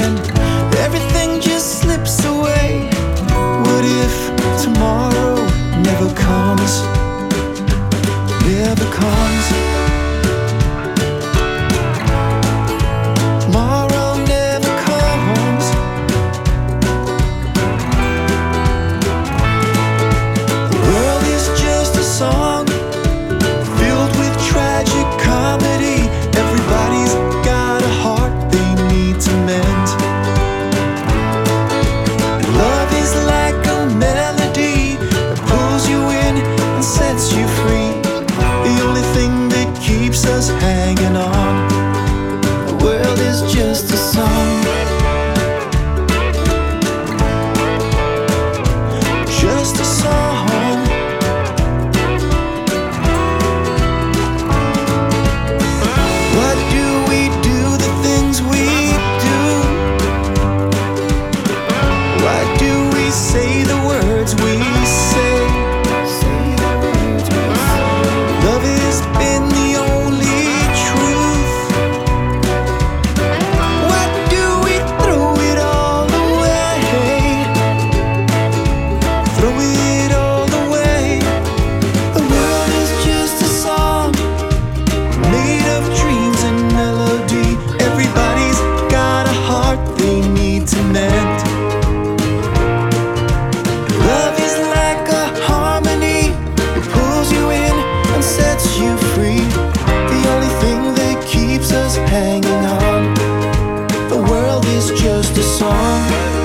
and everything just slips away. What if tomorrow never comes? Never comes. is just a song.